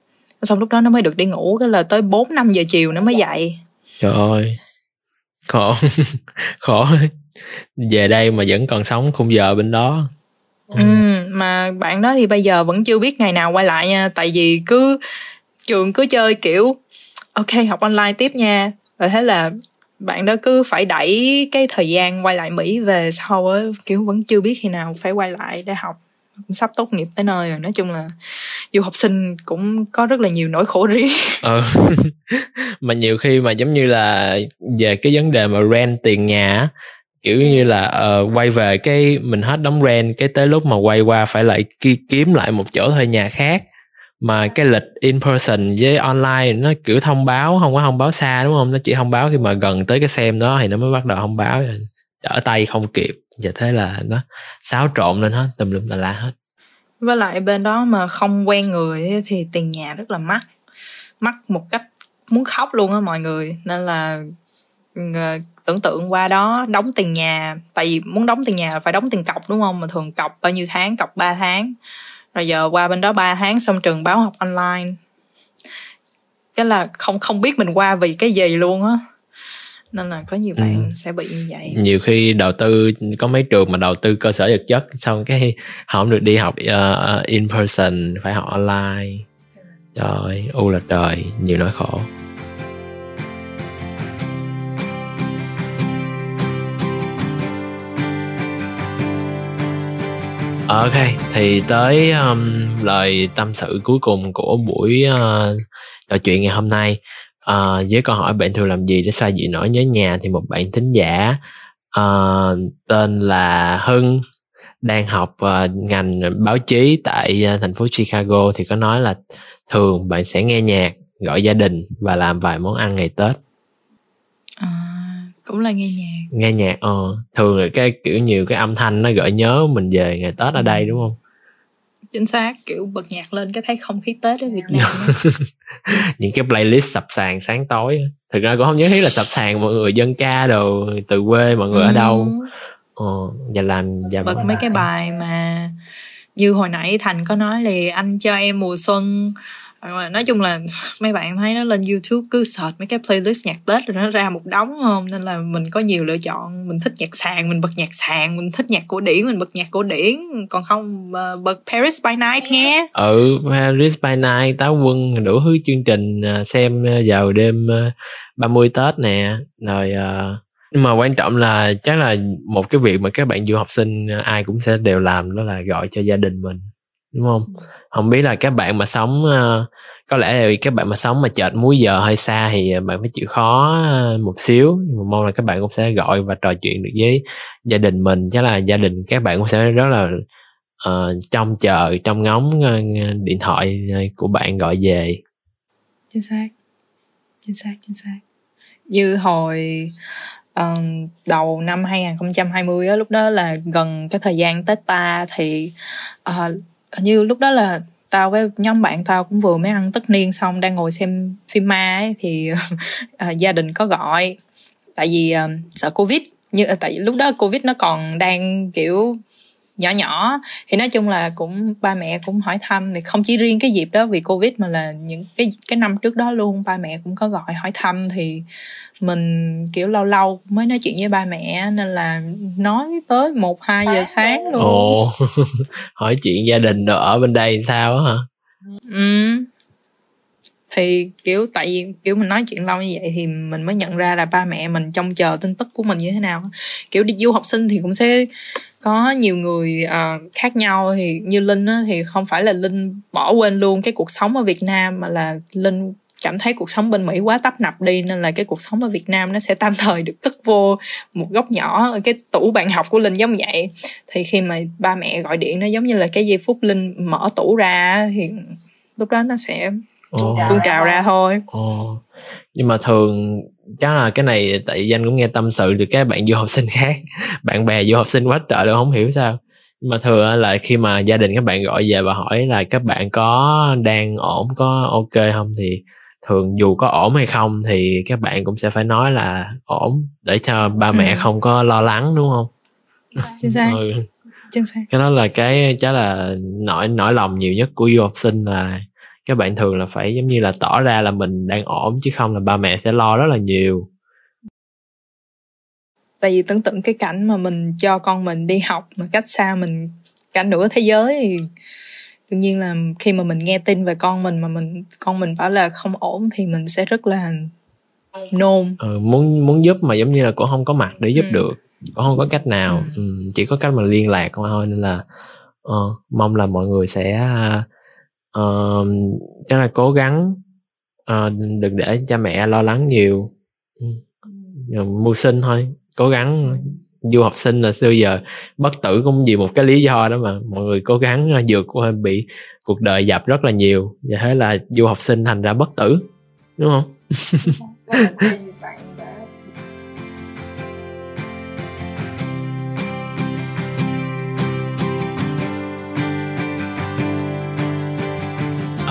Xong lúc đó nó mới được đi ngủ cái là tới 4 5 giờ chiều nó mới dậy. Trời ơi khổ khổ về đây mà vẫn còn sống khung giờ bên đó. Ừ. mà bạn đó thì bây giờ vẫn chưa biết ngày nào quay lại nha tại vì cứ trường cứ chơi kiểu ok học online tiếp nha. Và thế là bạn đó cứ phải đẩy cái thời gian quay lại Mỹ về sau á kiểu vẫn chưa biết khi nào phải quay lại để học. Cũng sắp tốt nghiệp tới nơi rồi. Nói chung là du học sinh cũng có rất là nhiều nỗi khổ riêng. Ừ. mà nhiều khi mà giống như là về cái vấn đề mà rent tiền nhà kiểu như là uh, quay về cái mình hết đóng rent cái tới lúc mà quay qua phải lại kiếm lại một chỗ thuê nhà khác mà cái lịch in person với online nó kiểu thông báo, không có thông báo xa, đúng không? Nó chỉ thông báo khi mà gần tới cái xem đó thì nó mới bắt đầu thông báo. Đỡ tay không kịp và thế là nó xáo trộn lên hết, tùm lum tà la hết. Với lại bên đó mà không quen người thì tiền nhà rất là mắc. Mắc một cách muốn khóc luôn á mọi người. Nên là tưởng tượng qua đó, đóng tiền nhà, tại vì muốn đóng tiền nhà là phải đóng tiền cọc, đúng không? Mà thường cọc bao nhiêu tháng? Cọc 3 tháng rồi giờ qua bên đó 3 tháng xong trường báo học online. Cái là không không biết mình qua vì cái gì luôn á. Nên là có nhiều bạn ừ. sẽ bị như vậy. Nhiều khi đầu tư có mấy trường mà đầu tư cơ sở vật chất xong cái không được đi học uh, in person phải học online. Trời u là trời nhiều nỗi khổ ok thì tới um, lời tâm sự cuối cùng của buổi uh, trò chuyện ngày hôm nay. Uh, với câu hỏi bạn thường làm gì để xoa dịu nỗi nhớ nhà thì một bạn thính giả uh, tên là hưng đang học uh, ngành báo chí tại uh, thành phố chicago thì có nói là thường bạn sẽ nghe nhạc gọi gia đình và làm vài món ăn ngày tết cũng là nghe nhạc. Nghe nhạc ờ. Thường là cái kiểu nhiều cái âm thanh nó gợi nhớ mình về ngày tết ở đây đúng không? Chính xác kiểu bật nhạc lên cái thấy không khí tết ở việt nam những cái playlist sập sàn sáng tối thực ra cũng không nhớ thấy là sập sàn mọi người dân ca đồ từ quê mọi người ừ. ở đâu. Ờ và làm và bật mấy cái bài mà như hồi nãy thành có nói là anh cho em mùa xuân hoặc là nói chung là mấy bạn thấy nó lên youtube cứ search mấy cái playlist nhạc tết rồi nó ra một đống không? Nên là mình có nhiều lựa chọn. Mình thích nhạc sàn mình bật nhạc sàn. Mình thích nhạc cổ điển mình bật nhạc cổ điển. Còn không ờ, bật paris by night nghe ừ paris by night táo quân đủ thứ chương trình ờ, xem ờ, vào đêm 30 tết nè. Rồi uh, nhưng mà quan trọng là chắc là một cái việc mà các bạn du học sinh ai cũng sẽ đều làm đó là gọi cho gia đình mình đúng không? Không biết là các bạn mà sống uh, có lẽ là các bạn mà sống mà chợt múi giờ hơi xa thì bạn phải chịu khó uh, một xíu. Nhưng mà mong là các bạn cũng sẽ gọi và trò chuyện được với gia đình mình. Chắc là gia đình các bạn cũng sẽ rất là uh, trông chờ trong ngóng uh, điện thoại của bạn gọi về. Chính xác. Chính xác chính xác. Như hồi um, đầu năm 2020 á lúc đó là gần cái thời gian Tết ta thì uh, như lúc đó là tao với nhóm bạn tao cũng vừa mới ăn tất niên xong đang ngồi xem phim ma ấy, thì uh, gia đình có gọi. Tại vì uh, sợ covid như tại vì lúc đó covid nó còn đang kiểu nhỏ nhỏ. Thì nói chung là cũng ba mẹ cũng hỏi thăm. Thì không chỉ riêng cái dịp đó vì covid mà là những cái cái năm trước đó luôn ba mẹ cũng có gọi hỏi thăm. Thì mình kiểu lâu lâu mới nói chuyện với ba mẹ nên là nói tới một hai giờ sáng luôn. Ồ hỏi chuyện gia đình rồi ở bên đây sao hả? Ừ thì kiểu tại vì kiểu mình nói chuyện lâu như vậy thì mình mới nhận ra là ba mẹ mình trông chờ tin tức của mình như thế nào kiểu đi du học sinh thì cũng sẽ có nhiều người uh, khác nhau thì như linh á, thì không phải là linh bỏ quên luôn cái cuộc sống ở việt nam mà là linh cảm thấy cuộc sống bên Mỹ quá tấp nập đi nên là cái cuộc sống ở Việt Nam nó sẽ tạm thời được cất vô một góc nhỏ ở cái tủ bạn học của Linh giống vậy. Thì khi mà ba mẹ gọi điện nó giống như là cái giây phút Linh mở tủ ra thì lúc đó nó sẽ Ồ. tuôn trào ra thôi Ồ. nhưng mà thường chắc là cái này tại danh cũng nghe tâm sự từ các bạn du học sinh khác bạn bè du học sinh quá trời luôn không hiểu sao nhưng mà thường là khi mà gia đình các bạn gọi về và hỏi là các bạn có đang ổn có ok không thì thường dù có ổn hay không thì các bạn cũng sẽ phải nói là ổn để cho ba mẹ Ừ. không có lo lắng đúng không chính xác ừ. chính xác cái đó là cái chắc là nỗi nỗi lòng nhiều nhất của du học sinh là các bạn thường là phải giống như là tỏ ra là mình đang ổn chứ không là ba mẹ sẽ lo rất là nhiều tại vì tưởng tượng cái cảnh mà mình cho con mình đi học mà cách xa mình cả nửa thế giới thì đương nhiên là khi mà mình nghe tin về con mình mà mình con mình bảo là không ổn thì mình sẽ rất là nôn ừ, muốn muốn giúp mà giống như là cũng không có mặt để giúp Ừ. được cũng không có cách nào ừ. chỉ có cách mà liên lạc thôi nên là ờ, mong là mọi người sẽ uh, chắc là cố gắng ờ, đừng để cha mẹ lo lắng nhiều. Ừ. Mưu sinh thôi cố gắng du học sinh là xưa giờ bất tử cũng vì một cái lý do đó mà mọi người cố gắng ờ, vượt qua bị cuộc đời dập rất là nhiều. Và thế là du học sinh thành ra bất tử đúng không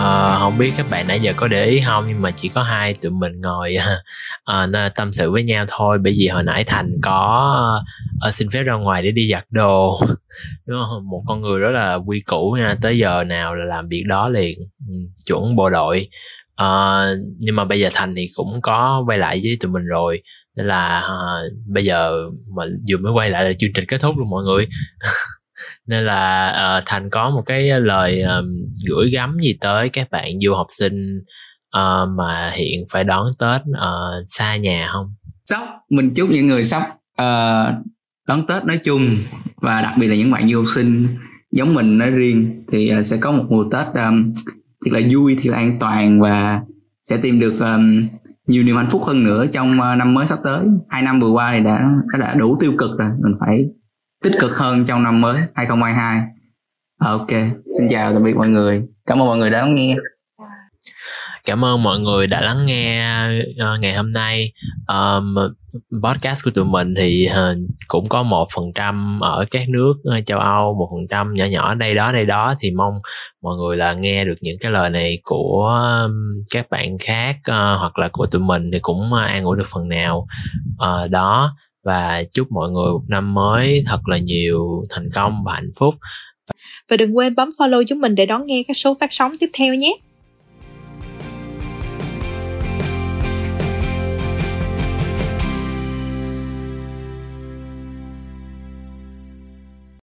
Ờ, không biết các bạn nãy giờ có để ý không nhưng mà chỉ có hai tụi mình ngồi ờ, ờ tâm sự với nhau thôi. Bởi vì hồi nãy thành có ờ, xin phép ra ngoài để đi giặt đồ. Đúng không? Một con người rất là quy củ nha tới giờ nào là làm việc đó liền. Ừ, chuẩn bộ đội. Ờ, nhưng mà bây giờ thành thì cũng có quay lại với tụi mình rồi. Nên là ờ, bây giờ mà vừa mới quay lại là chương trình kết thúc luôn mọi người. nên là uh, thành có một cái lời um, gửi gắm gì tới các bạn du học sinh uh, mà hiện phải đón tết uh, xa nhà không? Sắp mình chúc những người sắp uh, đón tết nói chung và đặc biệt là những bạn du học sinh giống mình nói riêng thì uh, sẽ có một mùa tết um, thiệt là vui thiệt là an toàn và sẽ tìm được um, nhiều niềm hạnh phúc hơn nữa trong uh, năm mới sắp tới. Hai năm vừa qua thì đã, đã đủ tiêu cực rồi mình phải tích cực hơn trong năm mới 2022 ờ, ok. Xin chào tạm biệt mọi người. Cảm ơn mọi người đã lắng nghe. Cảm ơn mọi người đã lắng nghe uh, ngày hôm nay. Um, podcast của tụi mình thì uh, cũng có một phần trăm ở các nước uh, châu Âu một phần trăm nhỏ nhỏ đây đó đây đó. Thì mong mọi người là nghe được những cái lời này của um, các bạn khác uh, hoặc là của tụi mình thì cũng uh, an ủi được phần nào. Uh, đó và chúc mọi người một năm mới thật là nhiều thành công và hạnh phúc. Và đừng quên bấm follow chúng mình để đón nghe các số phát sóng tiếp theo nhé.